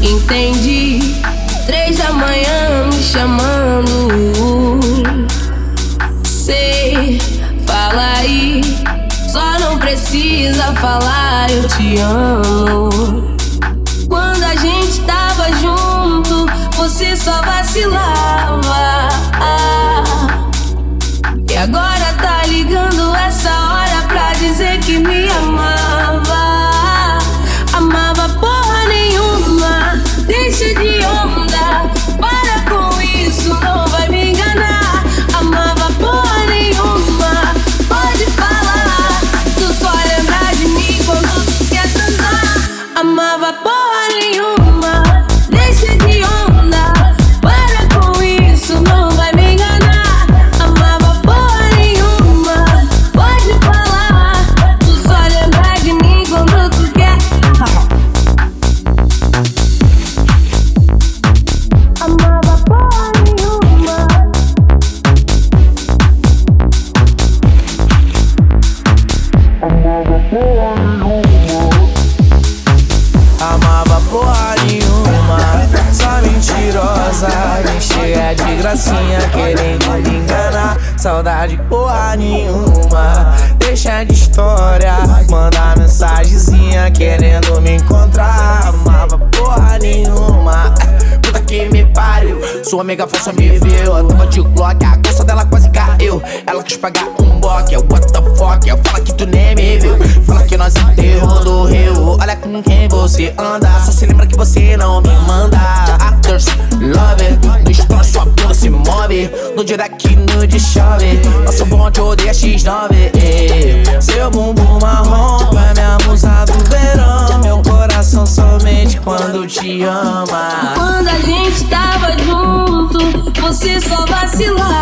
Entendi. Três da manhã me chamando. Sei, fala aí. Só não precisa falar, eu te amo. Quando a gente tava junto, você só vacilava. E agora tá ligando essa hora pra dizer que me amava. Gracinha, querendo me enganar. Saudade porra nenhuma, deixa de história, manda mensagenzinha, querendo me encontrar. Amava porra nenhuma, puta que me pariu. Sua amiga falsa me viu, eu tava de Glock, a calça dela quase caiu. Ela quis pagar um boque, eu what the fuck, eu fala que tu nem me viu. Fala que nós enterrou do rio, olha com quem você anda. Só se lembra que você não me manda. Direct, no de chove. Nosso bonde odeia X9. eh. Seu bumbum marrom é minha musa do verão. Meu coração somente quando te ama. Quando a gente tava junto, você só vacilava.